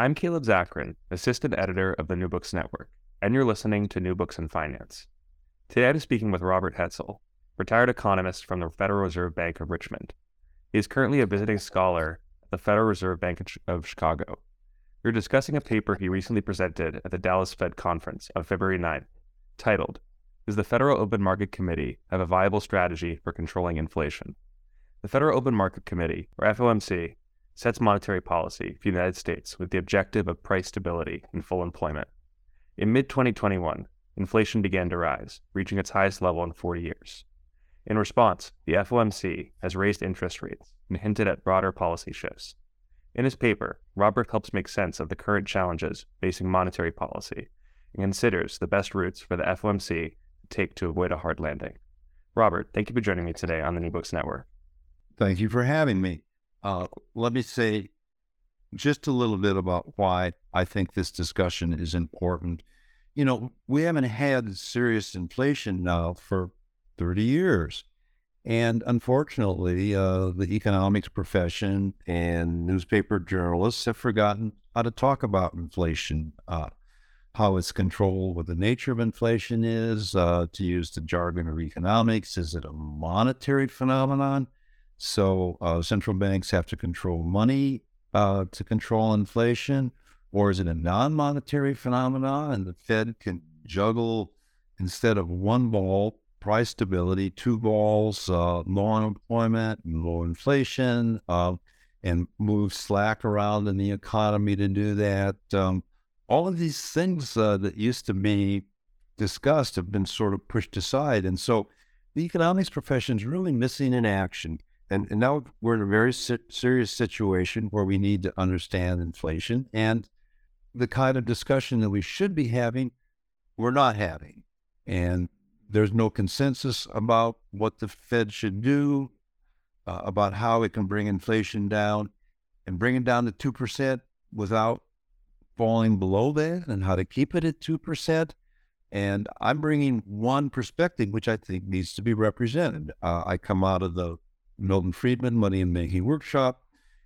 I'm Caleb Zakarin, Assistant Editor of the New Books Network, and you're listening to New Books in Finance. Today I'm speaking with Robert Hetzel, retired economist from the Federal Reserve Bank of Richmond. He is currently a visiting scholar at the Federal Reserve Bank of Chicago. We're discussing a paper he recently presented at the Dallas Fed Conference on February 9th, titled, Does the Federal Open Market Committee have a viable strategy for controlling inflation? The Federal Open Market Committee, or FOMC, sets monetary policy for the United States with the objective of price stability and full employment. In mid 2021, inflation began to rise, reaching its highest level in 40 years. In response, the FOMC has raised interest rates and hinted at broader policy shifts. In his paper, Robert helps make sense of the current challenges facing monetary policy and considers the best routes for the FOMC to take to avoid a hard landing. Robert, thank you for joining me today on the New Books Network. Thank you for having me. Uh, let me say just a little bit about why I think this discussion is important. You know, we haven't had serious inflation now for 30 years. And unfortunately, uh, the economics profession and newspaper journalists have forgotten how to talk about inflation, uh, how it's controlled, what the nature of inflation is, uh, to use the jargon of economics. Is it a monetary phenomenon? So uh, central banks have to control money uh, to control inflation, or is it a non-monetary phenomenon? And the Fed can juggle instead of one ball price stability, two balls uh, low unemployment and low inflation, uh, and move slack around in the economy to do that. Um, all of these things uh, that used to be discussed have been sort of pushed aside, and so the economics profession is really missing in action. And, and now we're in a very serious situation where we need to understand inflation and the kind of discussion that we should be having, we're not having. And there's no consensus about what the Fed should do, uh, about how it can bring inflation down and bring it down to 2% without falling below that and how to keep it at 2%. And I'm bringing one perspective, which I think needs to be represented. Uh, I come out of the Milton Friedman Money and Banking Workshop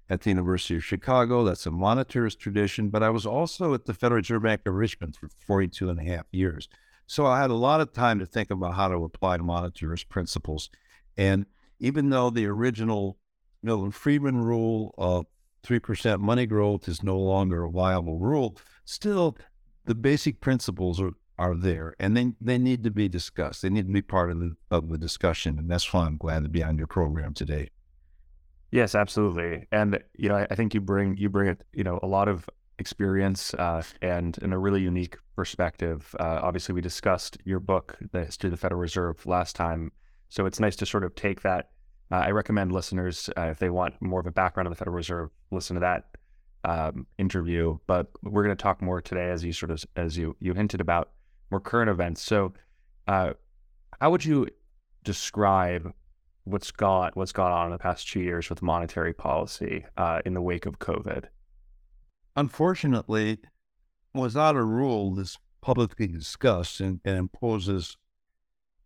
at the University of Chicago. That's a monetarist tradition. But I was also at the Federal Reserve Bank of Richmond for 42 and a half years. So I had a lot of time to think about how to apply monetarist principles. And even though the original Milton Friedman rule of 3% money growth is no longer a viable rule, still the basic principles are are there, and they they need to be discussed. They need to be part of the of the discussion, and that's why I'm glad to be on your program today. Yes, absolutely, and you know I, I think you bring you bring it you know a lot of experience uh, and in a really unique perspective. Uh, obviously, we discussed your book, The History of the Federal Reserve, last time, so it's nice to sort of take that. Uh, I recommend listeners uh, if they want more of a background on the Federal Reserve, listen to that um, interview. But we're going to talk more today, as you sort of as you you hinted about current events. So, uh, how would you describe what's gone what's gone on in the past two years with monetary policy uh, in the wake of COVID? Unfortunately, without a rule that's publicly discussed and, and imposes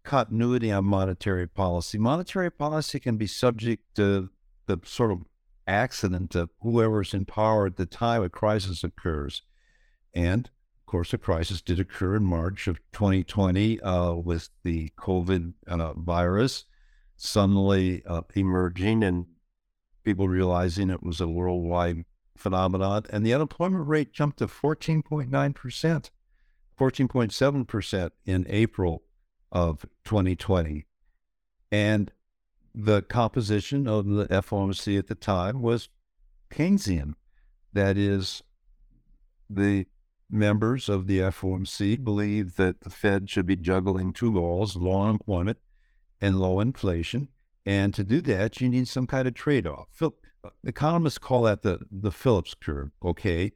continuity on monetary policy, monetary policy can be subject to the sort of accident of whoever's in power at the time a crisis occurs. And course, a crisis did occur in March of 2020 uh, with the COVID uh, virus suddenly uh, emerging and people realizing it was a worldwide phenomenon, and the unemployment rate jumped to 14.9%, 14.7% in April of 2020. And the composition of the FOMC at the time was Keynesian. That is, the members of the FOMC believe that the Fed should be juggling two goals low unemployment and low inflation. And to do that, you need some kind of trade off. Economists call that the, the Phillips curve, okay?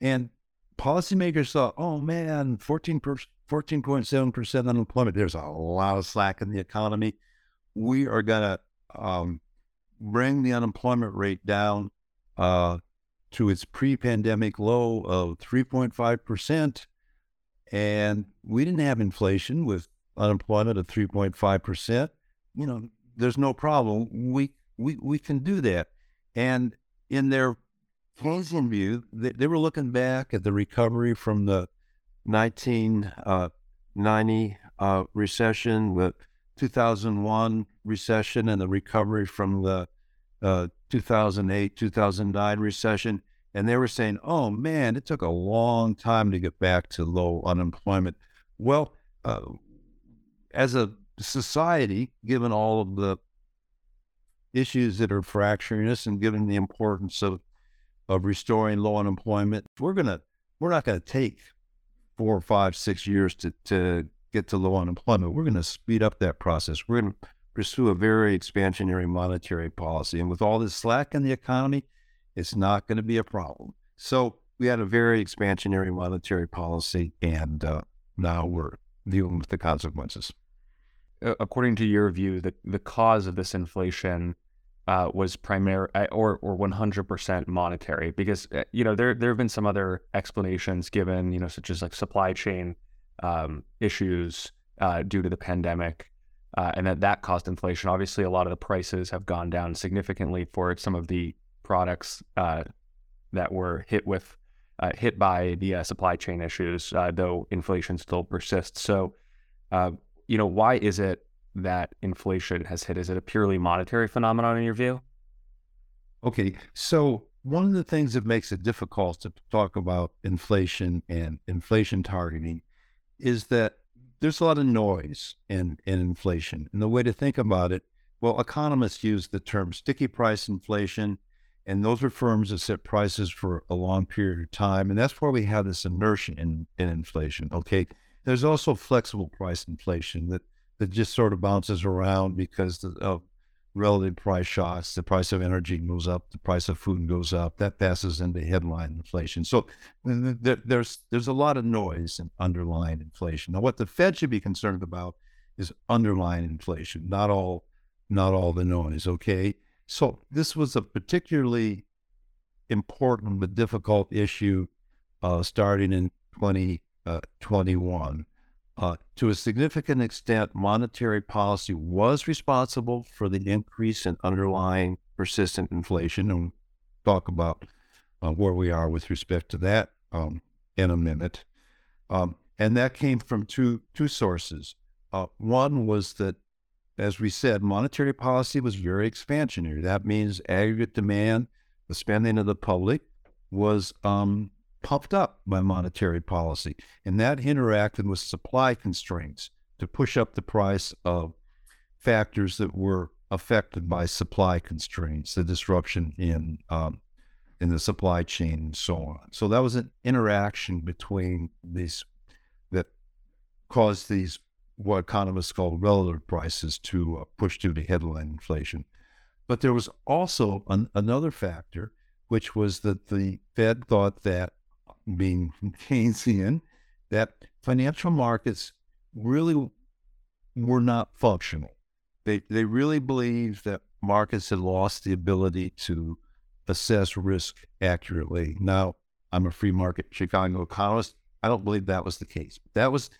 And policymakers thought, oh man, 14 14.7% unemployment. There's a lot of slack in the economy. We are going to um, bring the unemployment rate down uh, to its pre pandemic low of 3.5%. And we didn't have inflation with unemployment of 3.5%. You know, there's no problem. We, we, we can do that. And in their Keynesian view, they, they were looking back at the recovery from the 1990 uh, uh, recession, the 2001 recession, and the recovery from the uh, 2008, 2009 recession. And they were saying, oh man, it took a long time to get back to low unemployment. Well, uh, as a society, given all of the issues that are fracturing us and given the importance of, of restoring low unemployment, we're gonna we're not gonna take four, five, six years to, to get to low unemployment. We're gonna speed up that process. We're gonna pursue a very expansionary monetary policy. And with all this slack in the economy, it's not going to be a problem. So we had a very expansionary monetary policy, and uh, now we're dealing with the consequences. According to your view, the, the cause of this inflation uh, was primary uh, or or 100% monetary because uh, you know there there have been some other explanations given you know such as like supply chain um, issues uh, due to the pandemic uh, and that that caused inflation. Obviously, a lot of the prices have gone down significantly for some of the products uh, that were hit with uh, hit by the uh, supply chain issues, uh, though inflation still persists. So, uh, you know, why is it that inflation has hit? Is it a purely monetary phenomenon in your view? Okay, so one of the things that makes it difficult to talk about inflation and inflation targeting is that there's a lot of noise in, in inflation. And the way to think about it, well, economists use the term sticky price inflation, and those are firms that set prices for a long period of time. And that's where we have this inertia in, in inflation. Okay. There's also flexible price inflation that, that just sort of bounces around because of relative price shocks. The price of energy goes up, the price of food goes up. That passes into headline inflation. So there's there's a lot of noise in underlying inflation. Now, what the Fed should be concerned about is underlying inflation, not all not all the noise. Okay, so this was a particularly important but difficult issue uh, starting in 2021. Uh, to a significant extent, monetary policy was responsible for the increase in underlying persistent inflation. And we'll talk about uh, where we are with respect to that um, in a minute. Um, and that came from two, two sources. Uh, one was that, as we said, monetary policy was very expansionary. That means aggregate demand, the spending of the public was um, pumped up by monetary policy. And that interacted with supply constraints to push up the price of factors that were affected by supply constraints, the disruption in um, in the supply chain and so on. So that was an interaction between these that caused these what economists call relative prices to uh, push through the headline inflation. But there was also an, another factor, which was that the Fed thought that being Keynesian, that financial markets really were not functional. They, they really believed that markets had lost the ability to assess risk accurately. Now, I'm a free market Chicago economist. I don't believe that was the case. That was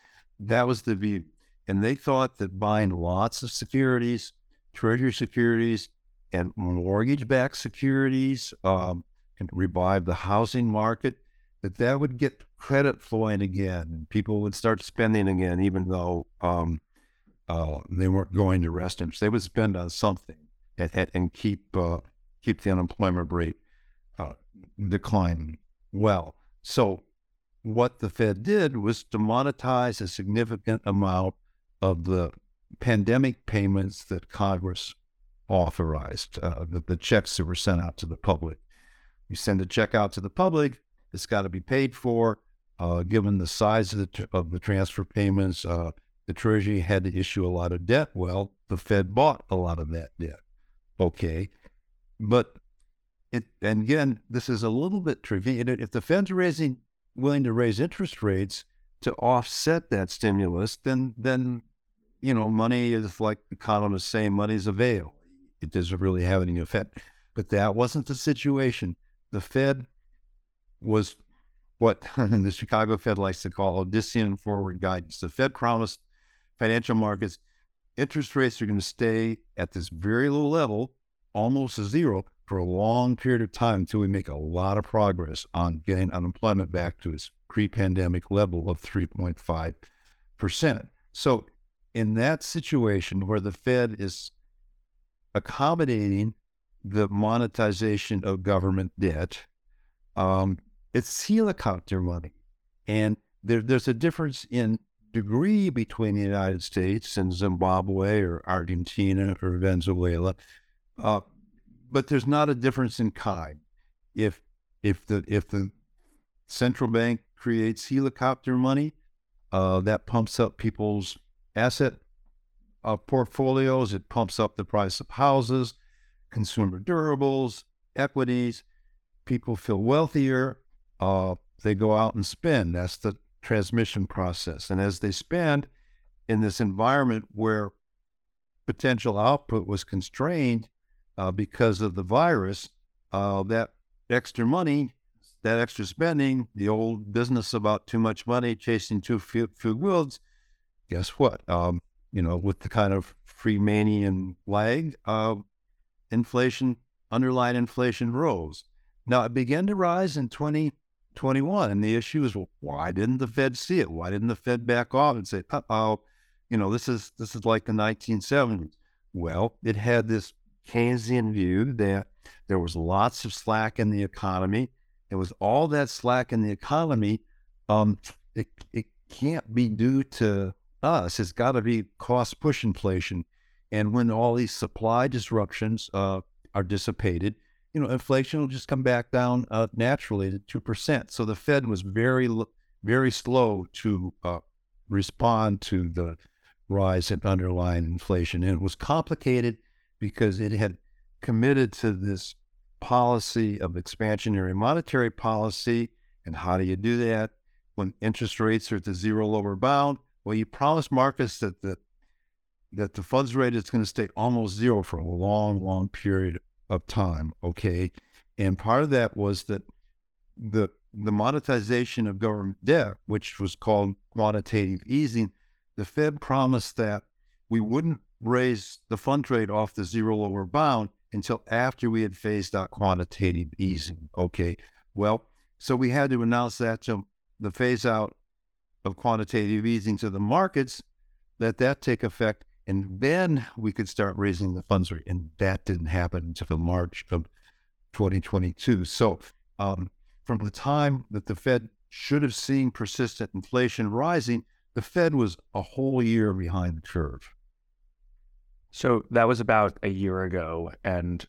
that was the view. And they thought that buying lots of securities, treasury securities, and mortgage-backed securities um, can revive the housing market that that would get credit flowing again people would start spending again, even though um, uh, they weren't going to restaurants. They would spend on something and, and keep uh, keep the unemployment rate uh. Well, so what the Fed did was to monetize a significant amount of the pandemic payments that Congress authorized, uh, the, the checks that were sent out to the public. You send a check out to the public, it's got to be paid for. Uh, given the size of the, of the transfer payments, uh, the Treasury had to issue a lot of debt. Well, the Fed bought a lot of that debt. Okay. But it, and again, this is a little bit trivial. If the Fed's raising, willing to raise interest rates to offset that stimulus, then, then, you know, money is like economists say, money's a veil. It doesn't really have any effect. But that wasn't the situation. The Fed was what the Chicago Fed likes to call Odyssean forward guidance. The Fed promised financial markets interest rates are going to stay at this very low level, almost zero, for a long period of time until we make a lot of progress on getting unemployment back to its pre pandemic level of 3.5%. So, in that situation where the Fed is accommodating the monetization of government debt, um, it's helicopter money. And there, there's a difference in degree between the United States and Zimbabwe or Argentina or Venezuela, uh, but there's not a difference in kind. If if the if the central bank creates helicopter money, uh, that pumps up people's asset uh, portfolios. It pumps up the price of houses, consumer durables, equities. People feel wealthier uh, they go out and spend. That's the transmission process. And as they spend in this environment where potential output was constrained uh, because of the virus, uh, that extra money, that extra spending, the old business about too much money chasing too few, few goods, guess what? Um, you know, with the kind of Friedmanian lag, uh, inflation, underlying inflation rose. Now, it began to rise in 20, 21. And the issue is, well, why didn't the Fed see it? Why didn't the Fed back off and say, uh oh, you know, this is this is like the 1970s? Well, it had this Keynesian view that there was lots of slack in the economy. It was all that slack in the economy. Um, it, it can't be due to us. It's got to be cost push inflation. And when all these supply disruptions uh, are dissipated, you know, inflation will just come back down uh, naturally to two percent. So the Fed was very, very slow to uh, respond to the rise in underlying inflation, and it was complicated because it had committed to this policy of expansionary monetary policy. And how do you do that when interest rates are at the zero lower bound? Well, you promise markets that the that the funds rate is going to stay almost zero for a long, long period of time. Okay. And part of that was that the the monetization of government debt, which was called quantitative easing, the Fed promised that we wouldn't raise the fund rate off the zero lower bound until after we had phased out quantitative easing. Okay. Well, so we had to announce that to the phase out of quantitative easing to the markets, let that take effect and then we could start raising the funds rate. And that didn't happen until March of 2022. So um, from the time that the Fed should have seen persistent inflation rising, the Fed was a whole year behind the curve. So that was about a year ago. And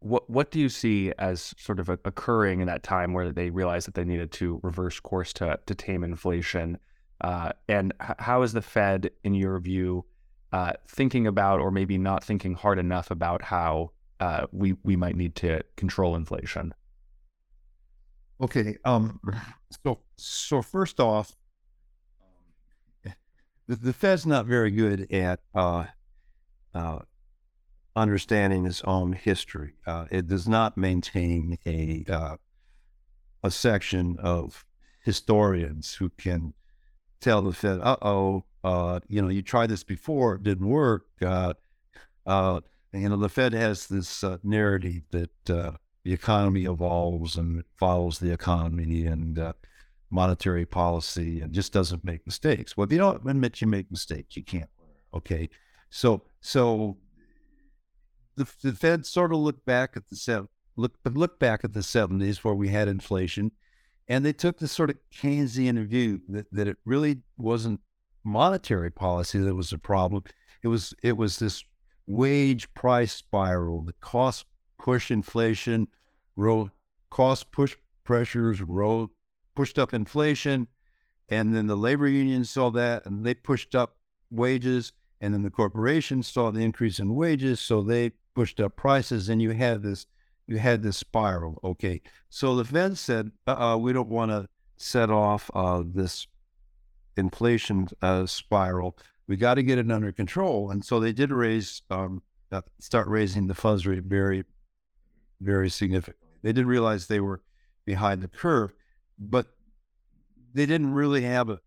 what what do you see as sort of occurring in that time where they realized that they needed to reverse course to to tame inflation? Uh, and how is the Fed, in your view, uh, thinking about or maybe not thinking hard enough about how uh, we we might need to control inflation. Okay. Um. So so first off, the, the Fed's not very good at uh, uh, understanding its own history. Uh, it does not maintain a uh, a section of historians who can tell the Fed, "Uh oh, uh, you know, you tried this before, it didn't work. Uh, uh, you know, the Fed has this uh, narrative that uh, the economy evolves and follows the economy and uh, monetary policy and just doesn't make mistakes. Well, if you don't admit you make mistakes, you can't. Okay, so so the, the Fed sort of looked back at the look but look back at the seventies where we had inflation, and they took this sort of Keynesian view that, that it really wasn't monetary policy that was the problem. It was it was this wage price spiral, the cost push inflation, roll cost push pressures, roll pushed up inflation, and then the labor unions saw that and they pushed up wages, and then the corporations saw the increase in wages, so they pushed up prices, and you had this you had this spiral. Okay, so the Fed said, uh, we don't want to set off uh, this inflation uh, spiral. We got to get it under control, and so they did raise, um, uh, start raising the funds rate very, very significantly. They did realize they were behind the curve, but they didn't really have a,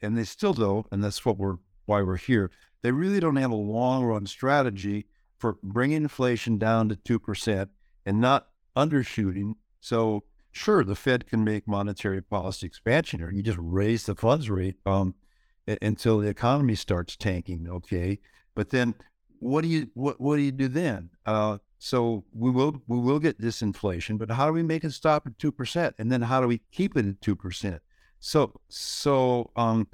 and they still don't, and that's what we're why we're here. They really don't have a long run strategy for bringing inflation down to two percent and not undershooting. So sure, the Fed can make monetary policy expansion, or you just raise the funds rate um, until the economy starts tanking. Okay, but then what do you what what do you do then? Uh, so we will we will get disinflation, but how do we make it stop at two percent? And then how do we keep it at two percent? So so um,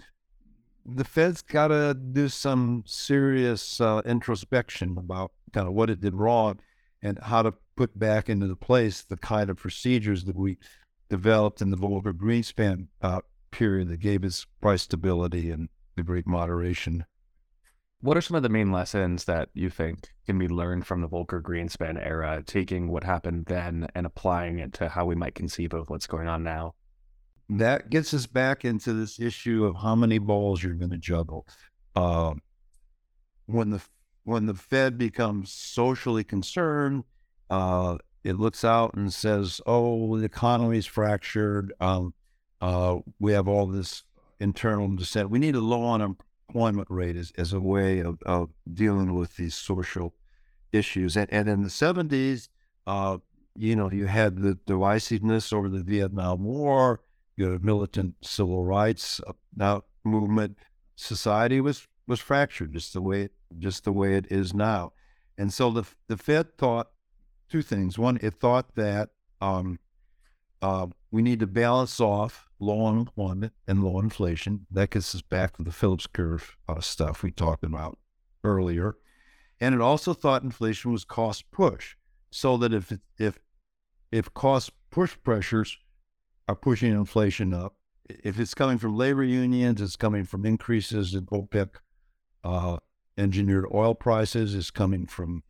the Fed's got to do some serious uh, introspection about kind of what it did wrong and how to put back into the place the kind of procedures that we developed in the Volcker Greenspan uh, period that gave us price stability and the great moderation. What are some of the main lessons that you think can be learned from the Volcker Greenspan era, taking what happened then and applying it to how we might conceive of what's going on now? That gets us back into this issue of how many balls you're going to juggle. Uh, when the when the Fed becomes socially concerned, uh, it looks out and says, "Oh, the economy's fractured. Um, uh, we have all this internal dissent. We need a low unemployment rate as, as a way of, of dealing with these social issues." And, and in the seventies, uh, you know, you had the divisiveness over the Vietnam War. You had a militant civil rights uh, movement. Society was was fractured, just the way just the way it is now. And so the the Fed thought two things. One, it thought that um, uh, we need to balance off low unemployment and low inflation. That gets us back to the Phillips curve uh, stuff we talked about earlier. And it also thought inflation was cost push, so that if if if cost push pressures are pushing inflation up, if it's coming from labor unions, it's coming from increases in OPEC uh, engineered oil prices, it's coming from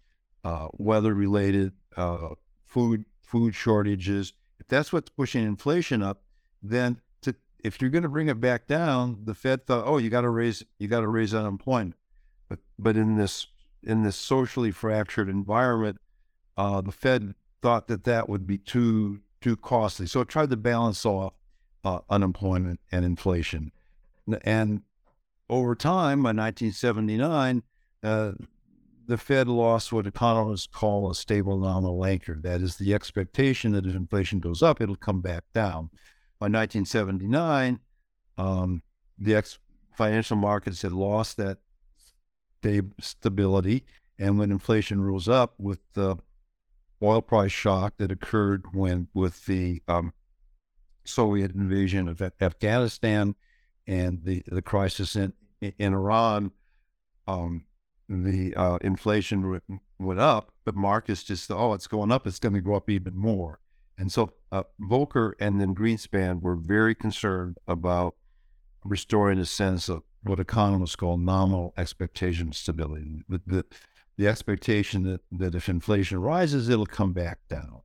uh, weather related uh, food food shortages. If that's what's pushing inflation up, then to, if you're going to bring it back down, the Fed thought, oh, you got to raise you got to raise unemployment. But but in this in this socially fractured environment, uh, the Fed thought that that would be too too costly, so it tried to balance off uh, unemployment and inflation. And over time, by 1979, uh, the Fed lost what economists call a stable nominal anchor. That is the expectation that if inflation goes up, it'll come back down. By 1979, um, the ex- financial markets had lost that stability. And when inflation rose up with the oil price shock that occurred when with the um, Soviet invasion of Afghanistan and the, the crisis in, in Iran, um, the uh, inflation went up, but Marcus just thought, oh, it's going up, it's going to go up even more. And so uh, Volcker and then Greenspan were very concerned about restoring a sense of what economists call nominal expectation stability. The, the, the expectation that, that if inflation rises, it'll come back down.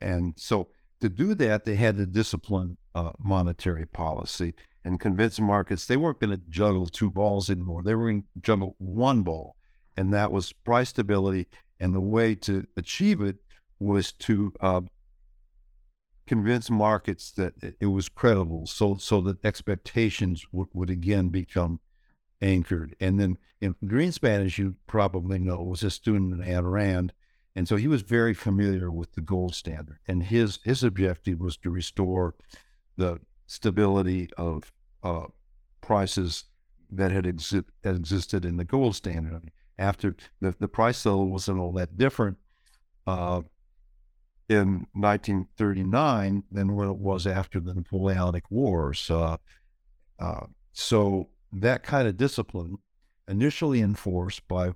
And so to do that, they had to discipline uh, monetary policy and convince markets they weren't going to juggle two balls anymore. They were going to juggle one ball and that was price stability. And the way to achieve it was to uh, convince markets that it was credible, so so that expectations would, would again become anchored. And then in Greenspan, as you probably know, was a student at Rand, and so he was very familiar with the gold standard. And his his objective was to restore the stability of uh, prices that had exi- existed in the gold standard after the, the price level wasn't all that different, uh, in 1939 than what it was after the Napoleonic Wars. Uh, uh, so that kind of discipline, initially enforced by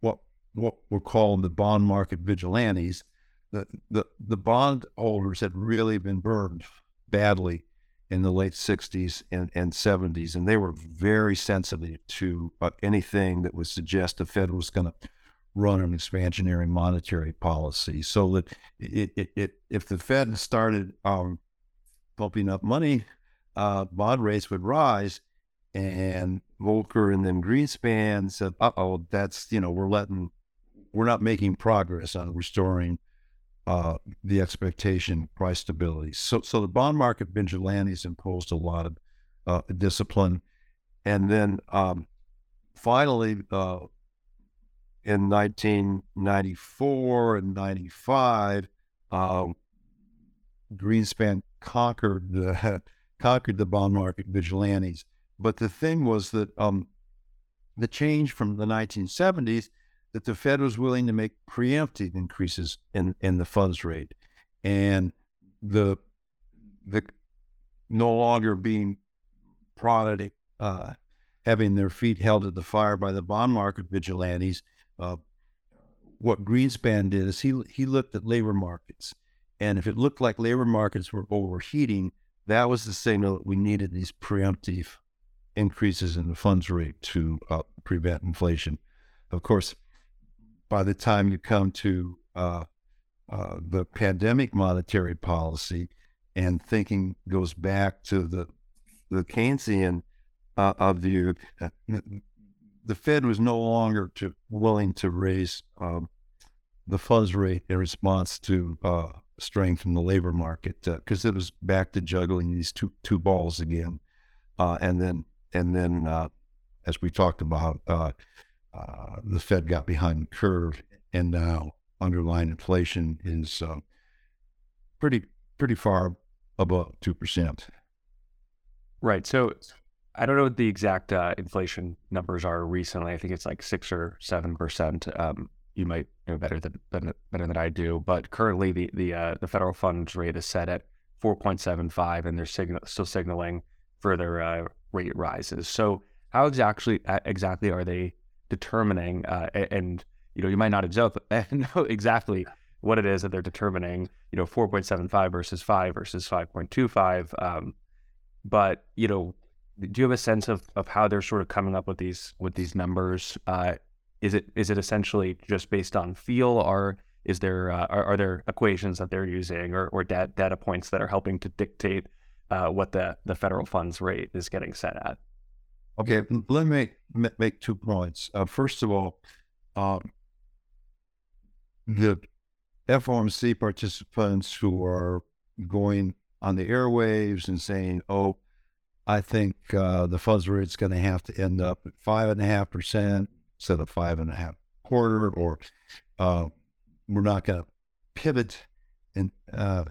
what what we're calling the bond market vigilantes, the the, the bond holders had really been burned badly in the late 60s and, and 70s, and they were very sensitive to uh, anything that would suggest the Fed was going to run an expansionary monetary policy. So that it, it, it, if the Fed started um, pumping up money, uh, bond rates would rise. And Volcker and then Greenspan said, "Uh oh, that's you know we're letting we're not making progress on restoring uh, the expectation price stability." So, so the bond market vigilantes imposed a lot of uh, discipline, and then um, finally, uh, in 1994 and 95, uh, Greenspan conquered the conquered the bond market vigilantes. But the thing was that um, the change from the 1970s that the Fed was willing to make preemptive increases in, in the funds rate, and the the no longer being prodded, uh, having their feet held to the fire by the bond market vigilantes uh, what Greenspan did is he he looked at labor markets, and if it looked like labor markets were overheating, that was the signal that we needed these preemptive increases in the funds rate to uh, prevent inflation. Of course, by the time you come to uh, uh, the pandemic monetary policy, and thinking goes back to the the Keynesian uh, view, uh, the Fed was no longer to, willing to raise um, the funds rate in response to uh, strength in the labor market because uh, it was back to juggling these two two balls again, uh, and then and then as we talked about, uh, uh, the Fed got behind the curve, and now underlying inflation is pretty pretty far above two percent. Right. So I don't know what the exact uh, inflation numbers are recently. I think it's like six or seven percent. Um, you might know better than, better than I do. But currently, the the uh, the federal funds rate is set at four point seven five, and they're signal, still signaling further uh, rate rises. So, how exactly exactly are they determining? Uh, and you know, you might not know exactly what it is that they're determining. You know, four point seven five versus five versus five point two five. Um, but you know do you have a sense of, of how they're sort of coming up with these with these numbers? Uh, is it is it essentially just based on feel, or is there uh, are, are, there equations that they're using, or, or data, data points that are helping to dictate uh, what the the federal funds rate is getting set at? Okay, let me make, two points. Uh, first of all, um, the FOMC participants who are going on the airwaves and saying, "Oh, I think uh, the rate is going to have to end up at five and a half percent instead of five and a half quarter, or uh, we're not going to pivot uh,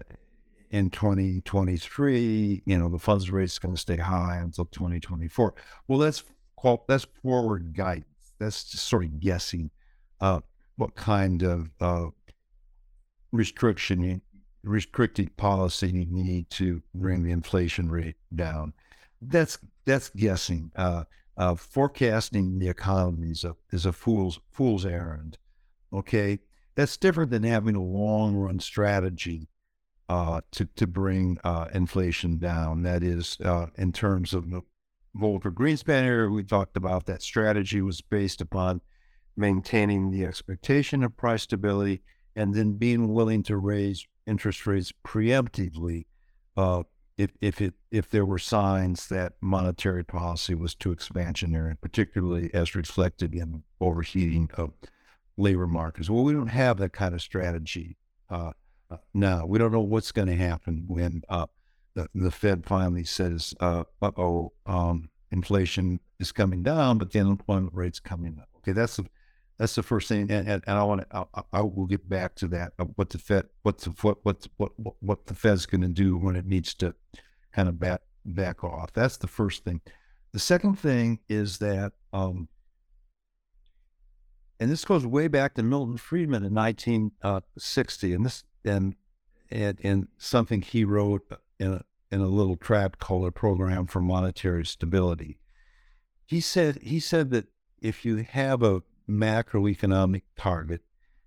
in 2023. You know, the funds rate is going to stay high until 2024. Well, that's called that's forward guidance. That's just sort of guessing uh, what kind of uh, restriction, restricted policy you need to bring the inflation rate down that's that's guessing. Uh, uh, forecasting the economy is a is a fool's fool's errand. Okay, that's different than having a long run strategy uh, to to bring uh, inflation down. That is, uh, in terms of the Volcker Greenspan era, we talked about that strategy was based upon maintaining the expectation of price stability and then being willing to raise interest rates preemptively uh, if if it if there were signs that monetary policy was too expansionary, particularly as reflected in overheating of labor markets. Well, we don't have that kind of strategy uh, uh, now. We don't know what's going to happen when uh, the the Fed finally says, uh oh, um, inflation is coming down, but the unemployment rate's coming up." Okay, that's the that's the first thing, and, and, and I want to. I, I, will get back to that. What the Fed, what's the what what what what the Fed's going to do when it needs to kind of back back off. That's the first thing. The second thing is that, um, and this goes way back to Milton Friedman in 1960, and this and and, and something he wrote in a, in a little tract called a program for monetary stability. He said he said that if you have a macroeconomic target,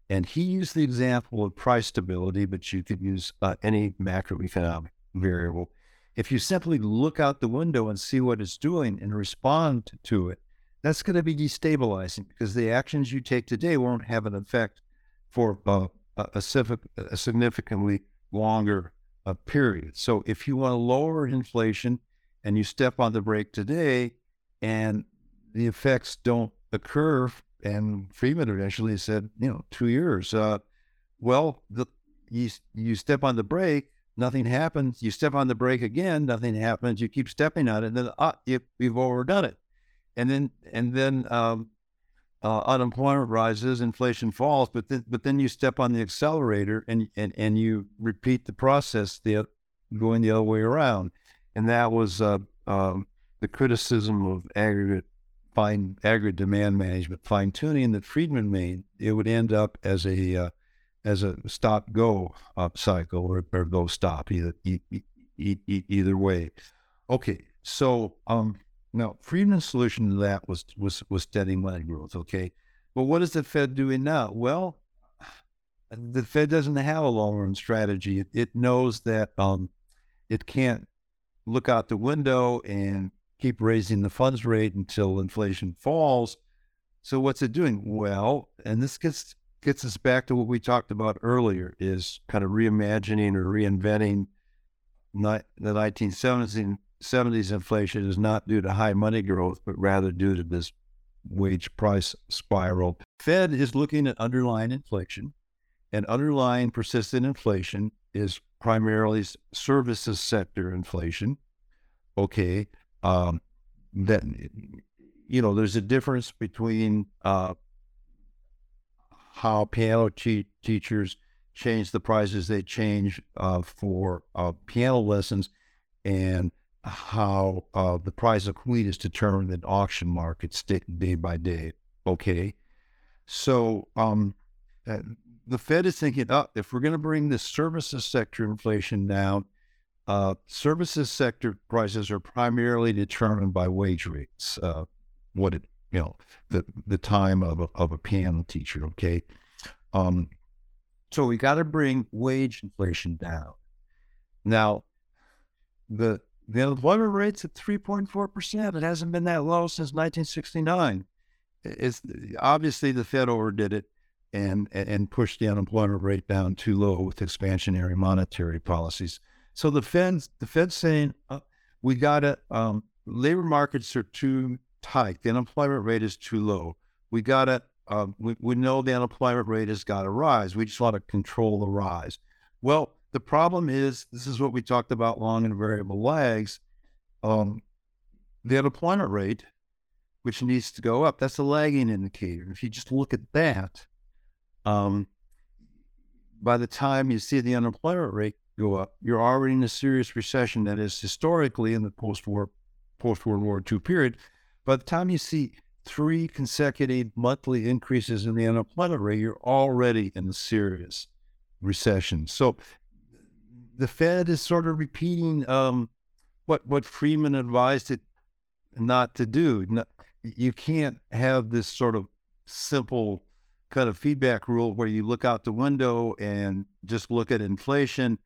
and he used the example of price stability, but you could use uh, any macroeconomic variable. If you simply look out the window and see what it's doing and respond to it, that's going to be destabilizing because the actions you take today won't have an effect for uh, a, a, significantly longer uh, period. So if you want to lower inflation and you step on the brake today and the effects don't occur, and Friedman eventually said, you know, two years. Uh, well, the, you you step on the brake, nothing happens. You step on the brake again, nothing happens. You keep stepping on it, and then ah, you, you've overdone it and then and then um, uh, unemployment rises, inflation falls, but then but then you step on the accelerator and and and you repeat the process, the going the other way around, and that was uh, um, the criticism of aggregate fine aggregate demand management fine tuning that Friedman made. It would end up as a uh, as a stop go up cycle or, or go stop either e- e- either way. Okay, so um, now, Friedman's solution to that was was was steady money growth. Okay, but what is the Fed doing now? Well, the Fed doesn't have a long run strategy. It, it knows that um, it can't look out the window and keep raising the funds rate until inflation falls. So what's it doing? Well, and this gets gets us back to what we talked about earlier: is kind of reimagining or reinventing the 1970s 70s inflation is not due to high money growth, but rather due to this wage price spiral. Fed is looking at underlying inflation, and underlying persistent inflation is primarily services sector inflation. Okay, um, that you know, there's a difference between uh, how piano te- teachers change the prices they change uh, for uh, piano lessons and how uh, the price of wheat is determined in auction markets day, by day. Okay. So um, uh, the Fed is thinking, oh, if we're going to bring the services sector inflation down, uh, services sector prices are primarily determined by wage rates. Uh, what it, you know, the the time of a, of a piano teacher. Okay, um, so we got to bring wage inflation down. Now, the the unemployment rate's at 3.4%. It hasn't been that low since 1969. It's obviously the Fed overdid it and and pushed the unemployment rate down too low with expansionary monetary policies. So the Fed's the Fed's saying uh, we got to um, labor markets are too tight. The unemployment rate is too low. We got to uh, we, we know the unemployment rate has got to rise. We just want to control the rise. Well, the problem is, this is what we talked about long and variable lags. Um, the unemployment rate, which needs to go up, that's a lagging indicator. If you just look at that, um, by the time you see the unemployment rate go up, you're already in a serious recession that is historically in the post-war, post-World War II period. By the time you see three consecutive monthly increases in the unemployment rate, you're already in a serious recession. So the Fed is sort of repeating um, what what Friedman advised it not to do. you can't have this sort of simple kind of feedback rule where you look out the window and just look at inflation.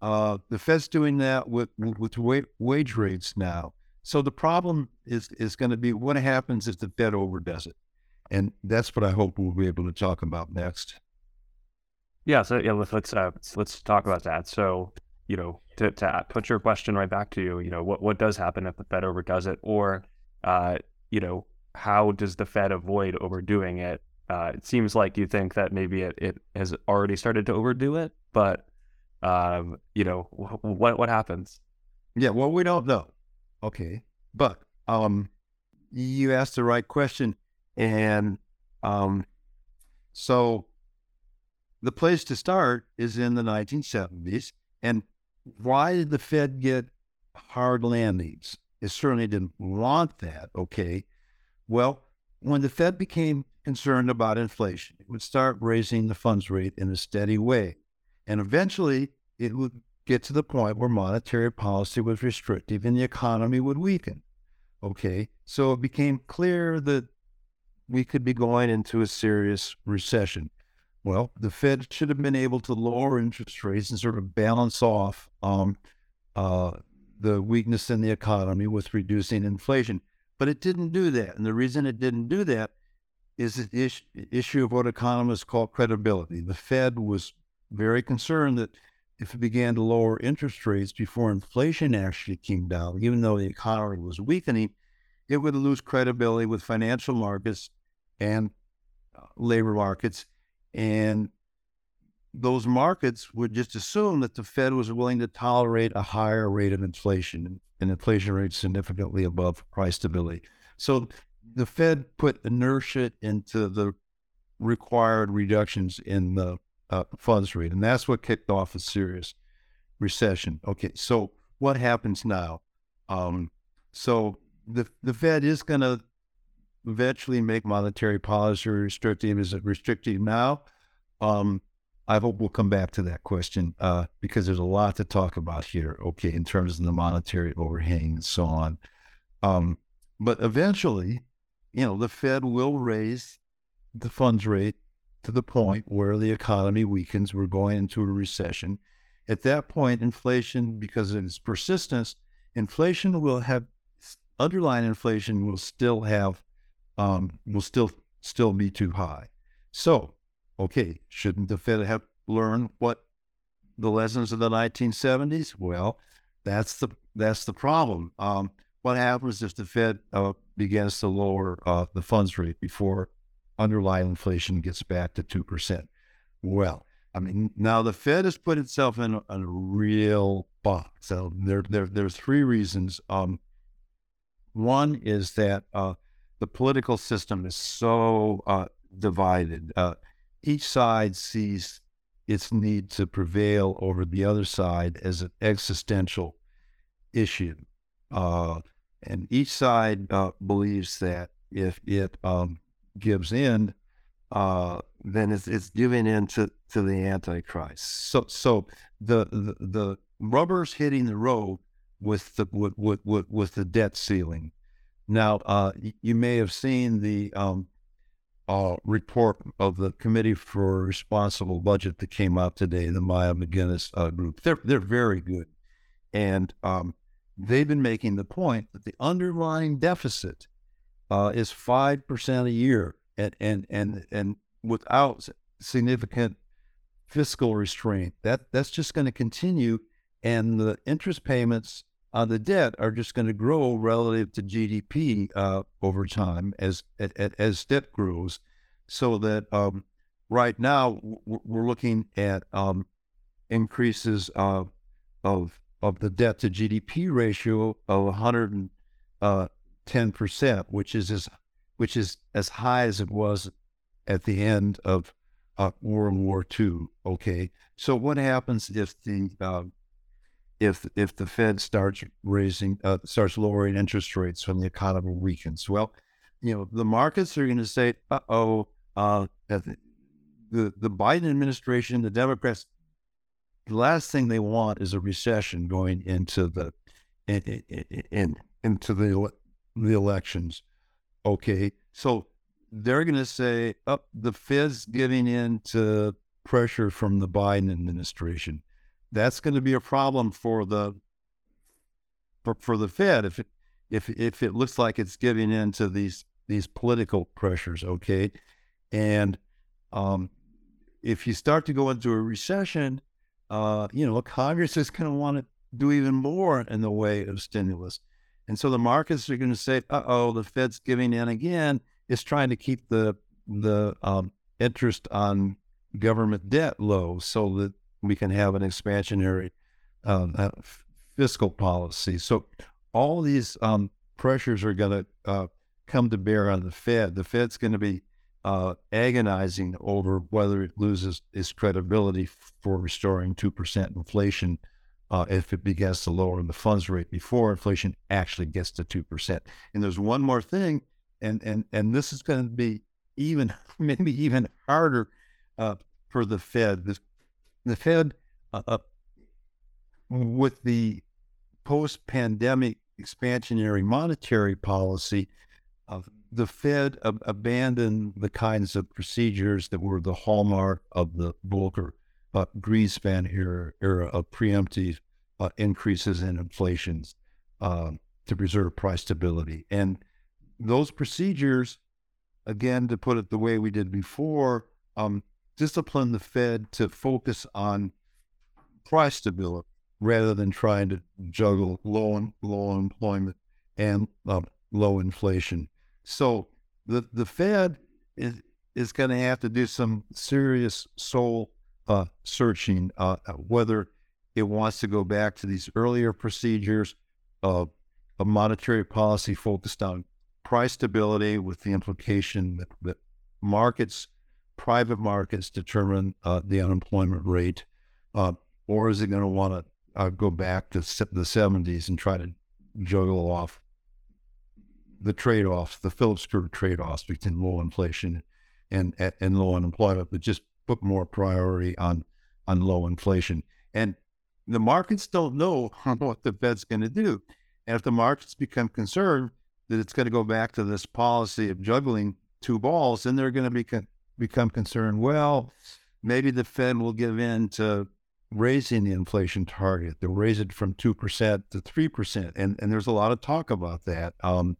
Uh, the Fed's doing that with with wage rates now. So the problem is is going to be what happens if the Fed overdoes it, and that's what I hope we'll be able to talk about next. Yeah, so yeah, let's let's, uh, let's talk about that. So, you know, to, to put your question right back to you, you know, what what does happen if the Fed overdoes it, or, uh, you know, how does the Fed avoid overdoing it? Uh, it seems like you think that maybe it, it has already started to overdo it, but, um, you know, what what happens? Yeah, well, we don't know. Okay, but um, you asked the right question, and um, so the place to start is in the 1970s. And why did the Fed get hard landings? It certainly didn't want that. Okay. Well, when the Fed became concerned about inflation, it would start raising the funds rate in a steady way. And eventually, it would get to the point where monetary policy was restrictive and the economy would weaken. Okay, so it became clear that we could be going into a serious recession. Well, the Fed should have been able to lower interest rates and sort of balance off um, uh, the weakness in the economy with reducing inflation. But it didn't do that. And the reason it didn't do that is the is- issue of what economists call credibility. The Fed was very concerned that if it began to lower interest rates before inflation actually came down, even though the economy was weakening, it would lose credibility with financial markets and uh, labor markets. And those markets would just assume that the Fed was willing to tolerate a higher rate of inflation, an inflation rate significantly above price stability. So the Fed put inertia into the required reductions in the uh, funds rate, and that's what kicked off a serious recession. Okay, so what happens now? Um, so the the Fed is going to eventually make monetary policy restrictive. Is it restrictive now? Um, I hope we'll come back to that question uh, because there's a lot to talk about here. Okay, in terms of the monetary overhang and so on. Um, but eventually, you know, the Fed will raise the funds rate to the point where the economy weakens. We're going into a recession. At that point, inflation, because of its persistence, inflation will have underlying inflation will still have um, will still still be too high. So, okay, shouldn't the Fed have learned what the lessons of the 1970s? Well, that's the that's the problem. Um, what happens if the Fed uh, begins to lower uh, the funds rate before underlying inflation gets back to 2%. Well, I mean, now the Fed has put itself in a, real box. So there, there, there's three reasons. Um, one is that uh, the political system is so uh, divided. Uh, each side sees its need to prevail over the other side as an existential issue. Uh, and each side uh, believes that if it um, gives in, uh, then it's, it's giving in to, to the Antichrist. So, so the, the, the rubber's hitting the road with the with, with, with, with the debt ceiling. Now, uh, you may have seen the um, uh, report of the Committee for Responsible Budget that came out today, the Maya MacGuineas uh, group. They're they're very good, and um, they've been making the point that the underlying deficit uh, is five percent a year, and and and and without significant fiscal restraint, that that's just going to continue, and the interest payments on the debt are just going to grow relative to GDP uh, over time as, as as debt grows, so that um, right now we're looking at um, increases of of of the debt to GDP ratio of 110 uh, percent, which is as which is as high as it was at the end of uh, World War II. Okay, so what happens if the uh, if if the Fed starts raising uh, starts lowering interest rates when the economy weakens? Well, you know the markets are going to say, "Uh oh." Uh, the the Biden administration, the Democrats, the last thing they want is a recession going into the in, in, in into the the elections. Okay, so they're going to say, "Up, oh, the Fed's giving in to pressure from the Biden administration." That's going to be a problem for the for, for the Fed if it if if it looks like it's giving in to these these political pressures. Okay, and um, if you start to go into a recession, uh, you know, Congress is going to want to do even more in the way of stimulus. And so the markets are going to say, "Uh oh, the Fed's giving in again." It's trying to keep the the um, interest on government debt low so that we can have an expansionary uh, uh fiscal policy. So all these um, pressures are going to uh, come to bear on the Fed. The Fed's going to be uh, agonizing over whether it loses its credibility for restoring 2% inflation uh, if it begins to lower the funds rate before inflation actually gets to 2%. And there's one more thing, and, and, and this is going to be even, maybe even harder uh, for the Fed. The, the Fed uh, uh, with the post-pandemic expansionary monetary policy, uh, the Fed ab- abandoned the kinds of procedures that were the hallmark of the Volcker uh, Greenspan era, era of preemptive uh, increases in inflation uh, to preserve price stability. And those procedures, again, to put it the way we did before, um, discipline the Fed to focus on price stability rather than trying to juggle low low employment and uh, low inflation. So the the Fed is is going to have to do some serious soul uh, searching uh, whether it wants to go back to these earlier procedures of a monetary policy focused on price stability with the implication that, that markets, private markets determine uh, the unemployment rate, uh, or is it going to want to uh, go back to the 70s and try to juggle off the trade-offs, the Phillips curve trade-offs between low inflation and and low unemployment, but just put more priority on on low inflation. And the markets don't know what the Fed's going to do. And if the markets become concerned that it's going to go back to this policy of juggling two balls, then they're going to become become concerned. Well, maybe the Fed will give in to raising the inflation target. They'll raise it from 2% to 3%. And, and there's a lot of talk about that. Um,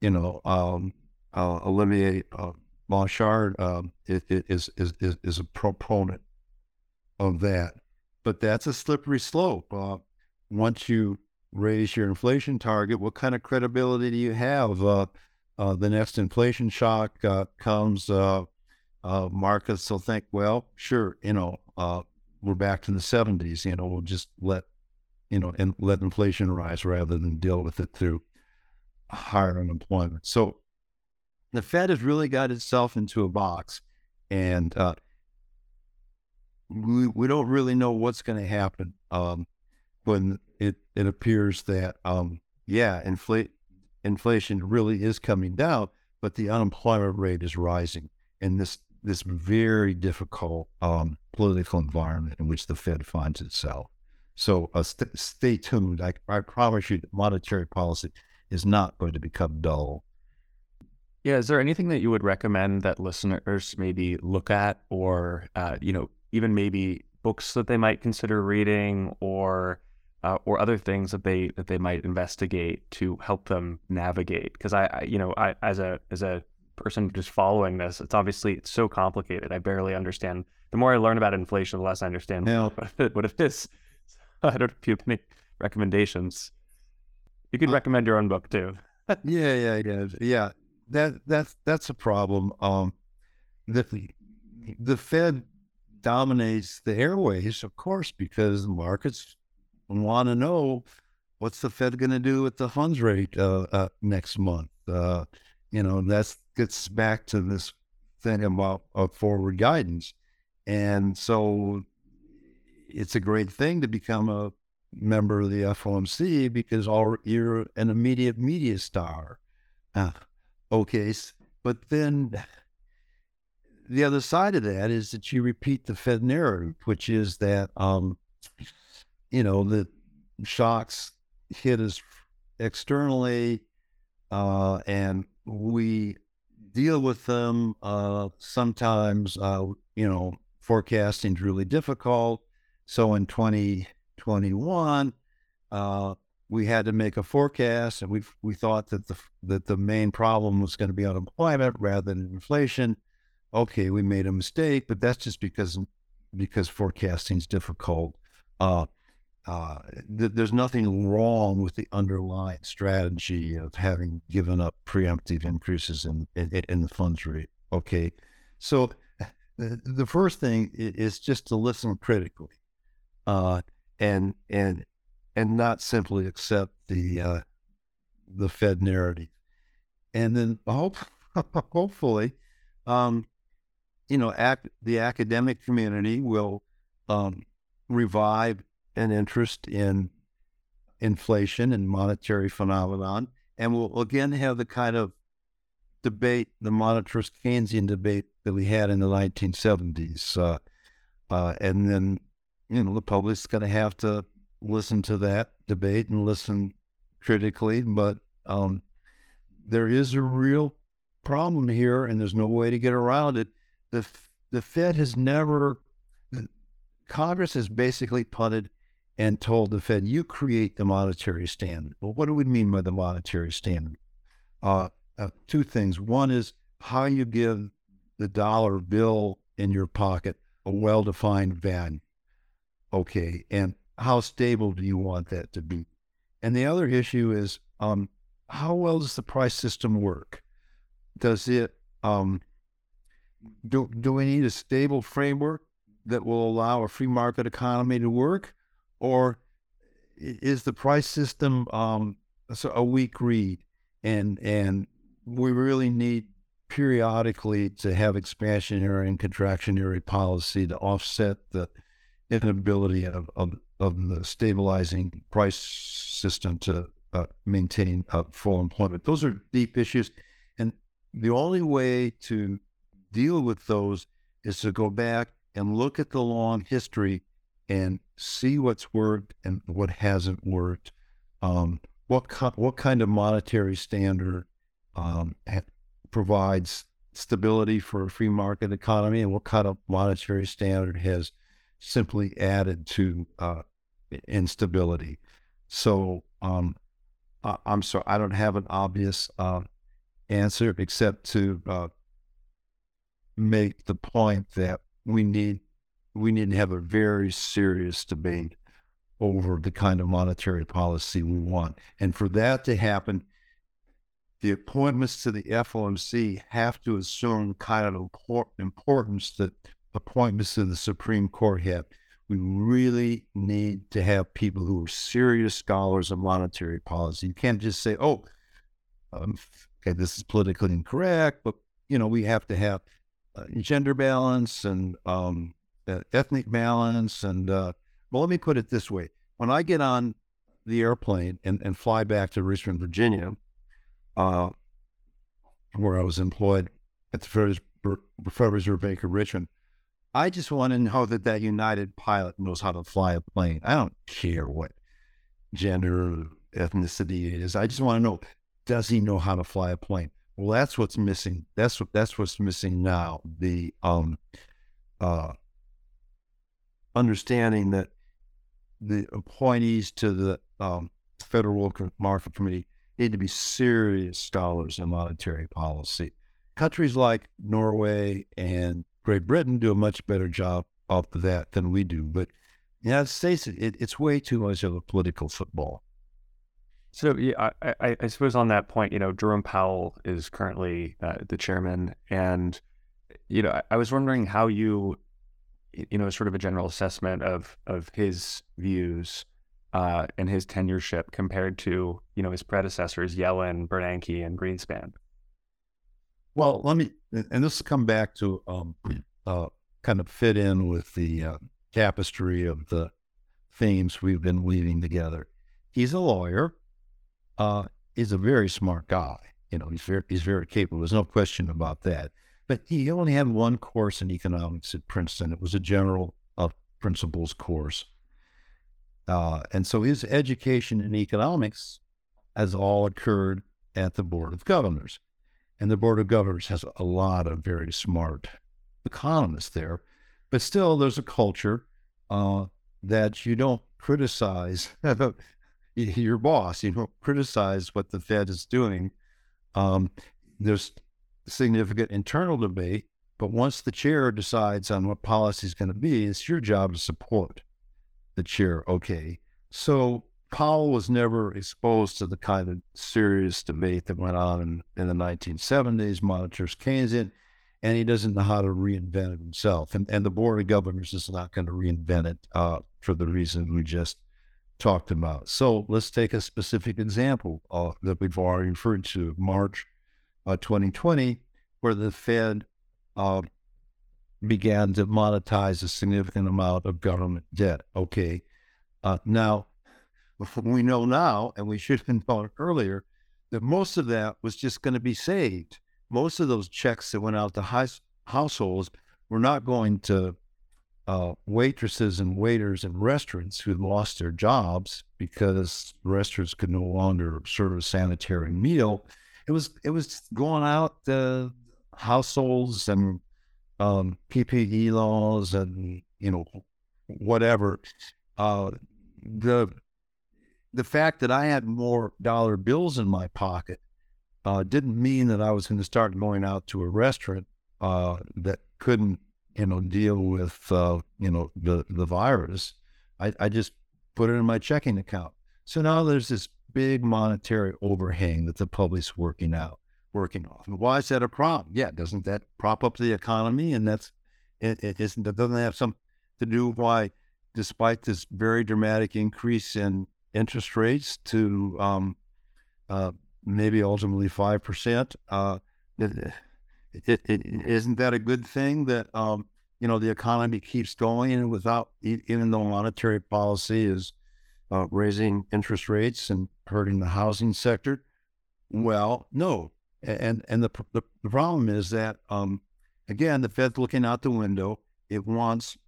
you know, um, uh, Olivier uh, Blanchard um, is, is, is, is a proponent of that. But that's a slippery slope. Uh, once you raise your inflation target, what kind of credibility do you have? Uh, uh, the next inflation shock uh, markets will think, well, sure, you know, we're back to the 70s. You know, we'll just let you know and let inflation rise rather than deal with it through higher unemployment. So the Fed has really got itself into a box, and uh, we we don't really know what's going to happen um, when it it appears that um, yeah, inflate inflation really is coming down, but the unemployment rate is rising, and this this very difficult um, political environment in which the Fed finds itself. So uh, st- stay tuned. I, I promise you, monetary policy is not going to become dull. Yeah, is there anything that you would recommend that listeners maybe look at, or uh, you know, even maybe books that they might consider reading, or uh, or other things that they that they might investigate to help them navigate? Because I, I, you know, I as a as a person just following this, it's obviously it's so complicated. I barely understand. The more I learn about inflation, the less I understand yeah. what, it, is. I don't know if you have any recommendations. You could uh, recommend your own book too. yeah, yeah, yeah, yeah. That that's that's a problem. Um, the the Fed dominates the airways, of course, because the markets want to know what's the Fed going to do with the funds rate uh, uh, next month. Uh, you know, that gets back to this thing about uh, forward guidance. And so it's a great thing to become a member of the FOMC because all, you're an immediate media star. Uh, okay. But then the other side of that is that you repeat the Fed narrative, which is that, um, you know, the shocks hit us externally uh, and we deal with them. Uh, sometimes, uh, you know, forecasting is really difficult. So in 2021, uh, we had to make a forecast, and we we thought that the that the main problem was going to be unemployment rather than inflation. Okay, we made a mistake, but that's just because because forecasting is difficult. Uh, uh, th- there's nothing wrong with the underlying strategy of having given up preemptive increases in, in, in the funds rate. Okay. So the, first thing is just to listen critically uh, and, and, and not simply accept the, uh, the Fed narrative. And then hope, hopefully, um, you know, ac- the academic community will um, revive an interest in inflation and monetary phenomenon. And we'll again have the kind of debate, the monetarist Keynesian debate that we had in the 1970s. Uh, uh, and then, you know, the public's going to have to listen to that debate and listen critically, but um, there is a real problem here, and there's no way to get around it. The the Fed has never, Congress has basically punted and told the Fed, "You create the monetary standard." Well, what do we mean by the monetary standard? Uh, uh, two things. One is how you give the dollar bill in your pocket a well-defined value. Okay, and how stable do you want that to be? And the other issue is um, how well does the price system work? Does it um, do do we need a stable framework that will allow a free market economy to work, or is the price system um, a weak reed? And and we really need periodically to have expansionary and contractionary policy to offset the inability of, of, of the stabilizing price system to uh, maintain uh, full employment. Those are deep issues. And the only way to deal with those is to go back and look at the long history and see what's worked and what hasn't worked. Um, what, co- what kind of monetary standard um, ha- provides stability for a free market economy and what kind of monetary standard has simply added to uh, instability. So um, I, am sorry, I don't have an obvious uh, answer except to uh, make the point that we need we need to have a very serious debate over the kind of monetary policy we want, and for that to happen, the appointments to the FOMC have to assume kind of importance that appointments to the Supreme Court have. We really need to have people who are serious scholars of monetary policy. You can't just say, "Oh, um, okay, this is politically incorrect," but you know we have to have uh, gender balance and um, ethnic balance. And uh, well, let me put it this way: when I get on the airplane and, and fly back to Richmond, Virginia, uh, where I was employed at the Federal Reserve Bank of Richmond, I just want to know that that United pilot knows how to fly a plane. I don't care what gender, ethnicity it is. I just want to know, does he know how to fly a plane? Well, that's what's missing. That's what that's what's missing now. The um, uh, understanding that the appointees to the um, Federal Market Committee need to be serious scholars in monetary policy. Countries like Norway and Great Britain do a much better job of that than we do. But the United States, it, it's way too much of a political football. So yeah, I, I, I, suppose on that point, you know, Jerome Powell is currently uh, the chairman, and you know, I, I, was wondering how you, you know, sort of a general assessment of of his views uh, and his tenureship compared to you know his predecessors Yellen, Bernanke, and Greenspan. Well, let me, and this will come back to um, uh, kind of fit in with the uh, tapestry of the themes we've been weaving together. He's a lawyer. Uh, he's a very smart guy. You know, he's very he's very capable. There's no question about that. But he only had one course in economics at Princeton. It was a general uh, principles course. Uh, and so his education in economics has all occurred at the Board of Governors. And the Board of Governors has a lot of very smart economists there. But still, there's a culture uh, that you don't criticize your boss. You don't criticize what the Fed is doing. Um, there's significant internal debate, but once the chair decides on what policy is going to be, it's your job to support the chair. Okay. So Powell was never exposed to the kind of serious debate that went on in, in the 1970s, monetarist Keynesian, and he doesn't know how to reinvent it himself. And, and the Board of Governors is not going to reinvent it uh, for the reason we just talked about. So let's take a specific example uh, that we've already referred to, March uh, 2020, where the Fed uh, began to monetize a significant amount of government debt. Okay. Uh, now, we know now, and we should have known earlier, that most of that was just going to be saved. Most of those checks that went out to high, households were not going to uh, waitresses and waiters in restaurants who lost their jobs because restaurants could no longer serve a sanitary meal. It was it was going out uh, households and um, PPP loans and you know whatever. Uh, the the fact that I had more dollar bills in my pocket uh, didn't mean that I was going to start going out to a restaurant uh, that couldn't you know, deal with, uh, you know, the, the virus. I, I just put it in my checking account. So now there's this big monetary overhang that the public's working out, working off. And why is that a problem? Yeah, doesn't that prop up the economy? And that's, it, it isn't, that doesn't have something to do why, despite this very dramatic increase in interest rates to um, uh, maybe ultimately 5%, uh, it, it, isn't that a good thing that um, you know the economy keeps going without even though monetary policy is uh, raising interest rates and hurting the housing sector? Well, no, and and the the, the problem is that um, again the Fed's looking out the window. It wants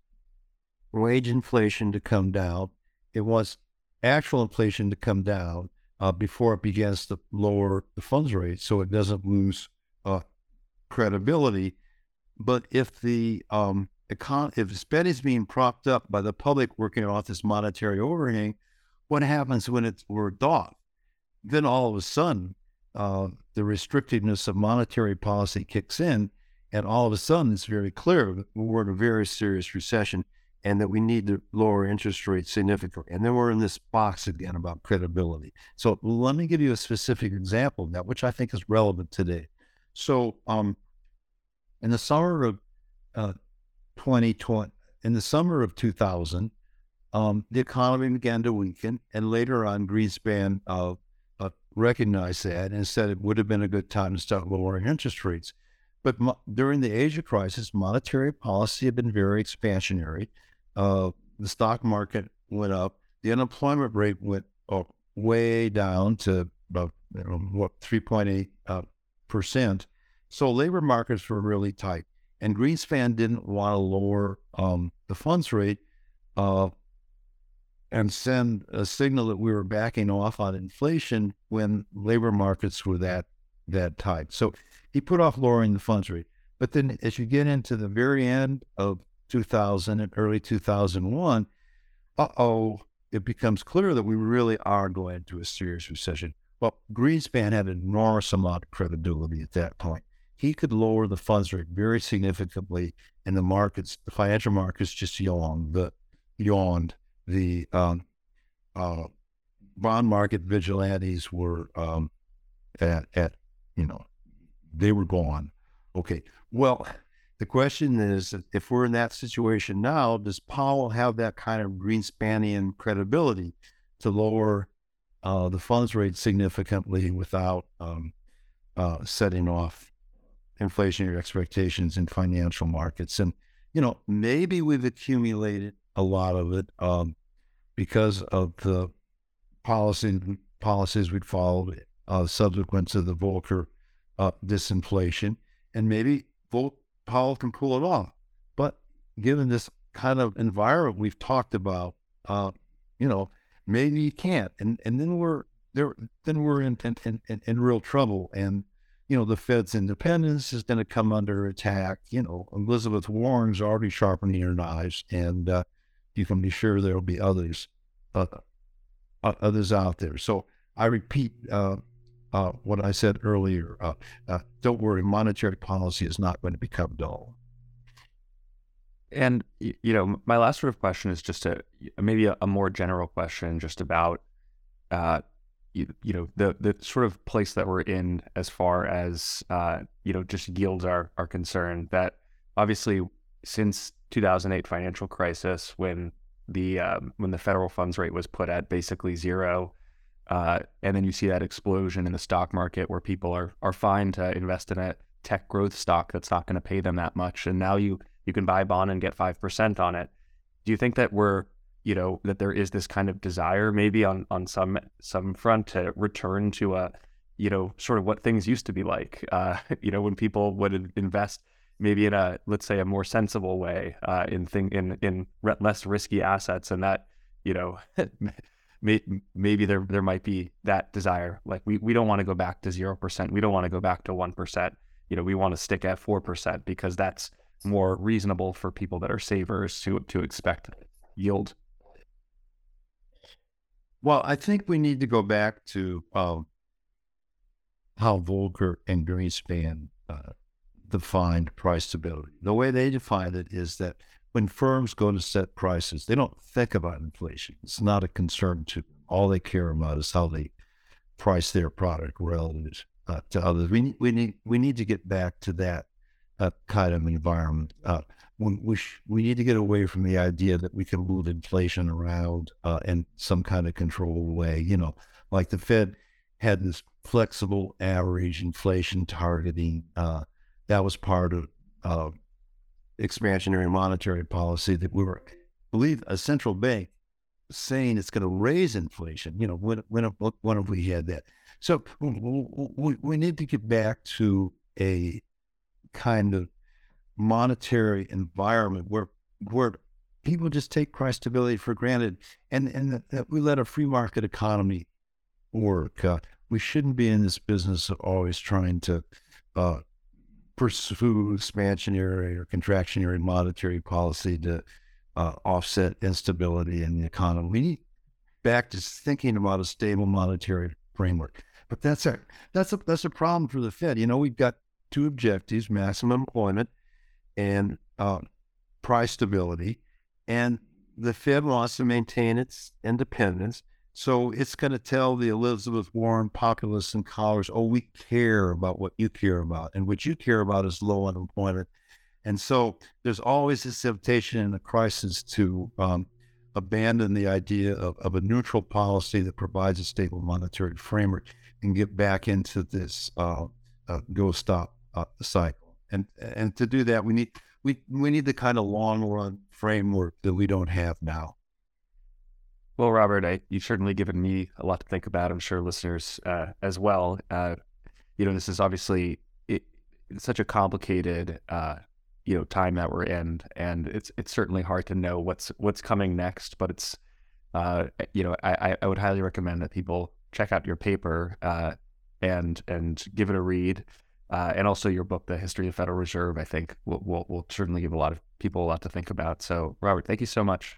wage inflation to come down. It wants actual inflation to come down uh, before it begins to lower the funds rate, so it doesn't lose uh, credibility. But if the um, econ- if spending is being propped up by the public working off this monetary overhang, what happens when it's worked off? Then all of a sudden, uh, the restrictiveness of monetary policy kicks in, and all of a sudden it's very clear that we're in a very serious recession and that we need to lower interest rates significantly. And then we're in this box again about credibility. So let me give you a specific example of that, which I think is relevant today. So, um, in the summer of uh, 2020, in the summer of 2000, um, the economy began to weaken, and later on, Greenspan uh, uh, recognized that and said it would have been a good time to start lowering interest rates. But mo- during the Asia crisis, monetary policy had been very expansionary. Uh, the stock market went up. The unemployment rate went way down to about you know, what 3.8 uh, percent. So labor markets were really tight, and Greenspan didn't want to lower um, the funds rate uh, and send a signal that we were backing off on inflation when labor markets were that that tight. So he put off lowering the funds rate. But then, as you get into the very end of 2000 and early 2001, uh oh, it becomes clear that we really are going into a serious recession. Well, Greenspan had an enormous amount of credibility at that point. He could lower the funds rate very significantly, and the markets, the financial markets, just yawned. The yawned. The um, uh, bond market vigilantes were um, at at you know they were gone. Okay. Well, the question is, if we're in that situation now, does Powell have that kind of Greenspanian credibility to lower uh, the funds rate significantly without um, uh, setting off inflationary expectations in financial markets. And, you know, maybe we've accumulated a lot of it um, because of the policy policies we'd followed uh, subsequent to the Volcker uh, disinflation. And maybe Vol- Powell can pull it off. But given this kind of environment we've talked about, uh, you know, maybe you can't, and and then we're there. Then we're in in, in, in real trouble, and you know the Fed's independence is going to come under attack. You know Elizabeth Warren's already sharpening her knives, and uh, you can be sure there will be others uh, uh, others out there. So I repeat. Uh, uh, what I said earlier, uh, don't worry, monetary policy is not going to become dull. And you know, my last sort of question is just a maybe a, a more general question, just about uh, you, you, know the the sort of place that we're in as far as uh, you know just yields are are concerned. That obviously since 2008 financial crisis, when the um, when the federal funds rate was put at basically zero, uh, and then you see that explosion in the stock market where people are are fine to invest in a tech growth stock that's not going to pay them that much, and now you you can buy a bond and get 5% on it. Do you think that we're, you know, that there is this kind of desire maybe on, on some, some front to return to a, you know, sort of what things used to be like, uh, you know, when people would invest maybe in a let's say a more sensible way uh, in thing in in less risky assets, and that you know. maybe there there might be that desire. Like we, we don't want to go back to zero percent. We don't want to go back to one percent. You know, we want to stick at four percent because that's more reasonable for people that are savers to to expect yield. Well, I think we need to go back to um, how Volcker and Greenspan uh, defined price stability. The way they define it is that when firms go to set prices, they don't think about inflation. It's not a concern to them. All they care about is how they price their product relative uh, to others. We need, we need we need to get back to that uh, kind of environment. Uh, we sh- we need to get away from the idea that we can move inflation around uh, in some kind of controlled way. You know, like the Fed had this flexible average inflation targeting. Uh, that was part of uh, expansionary monetary policy that we were, I believe, a central bank saying it's going to raise inflation. You know, when when when have we had that? So we, we need to get back to a kind of monetary environment where where people just take price stability for granted, and and that we let a free market economy work. Uh, we shouldn't be in this business of always trying to uh, pursue expansionary or contractionary monetary policy to uh, offset instability in the economy. We need back to thinking about a stable monetary framework. But that's a that's a that's a problem for the Fed. You know, we've got two objectives: maximum employment and uh, price stability. And the Fed wants to maintain its independence. So it's going to tell the Elizabeth Warren populists and college, oh, we care about what you care about. And what you care about is low unemployment. And so there's always this temptation in a crisis to um, abandon the idea of, of, a neutral policy that provides a stable monetary framework and get back into this uh, uh, go stop uh, cycle. And and to do that, we need we we need the kind of long run framework that we don't have now. Well, Robert, I, you've certainly given me a lot to think about. I'm sure listeners uh, as well. Uh, you know, this is obviously it, such a complicated, uh, you know, time that we're in, and it's it's certainly hard to know what's what's coming next. But it's, uh, you know, I, I would highly recommend that people check out your paper uh, and and give it a read, uh, and also your book, The History of Federal Reserve. I think will will will certainly give a lot of people a lot to think about. So, Robert, thank you so much.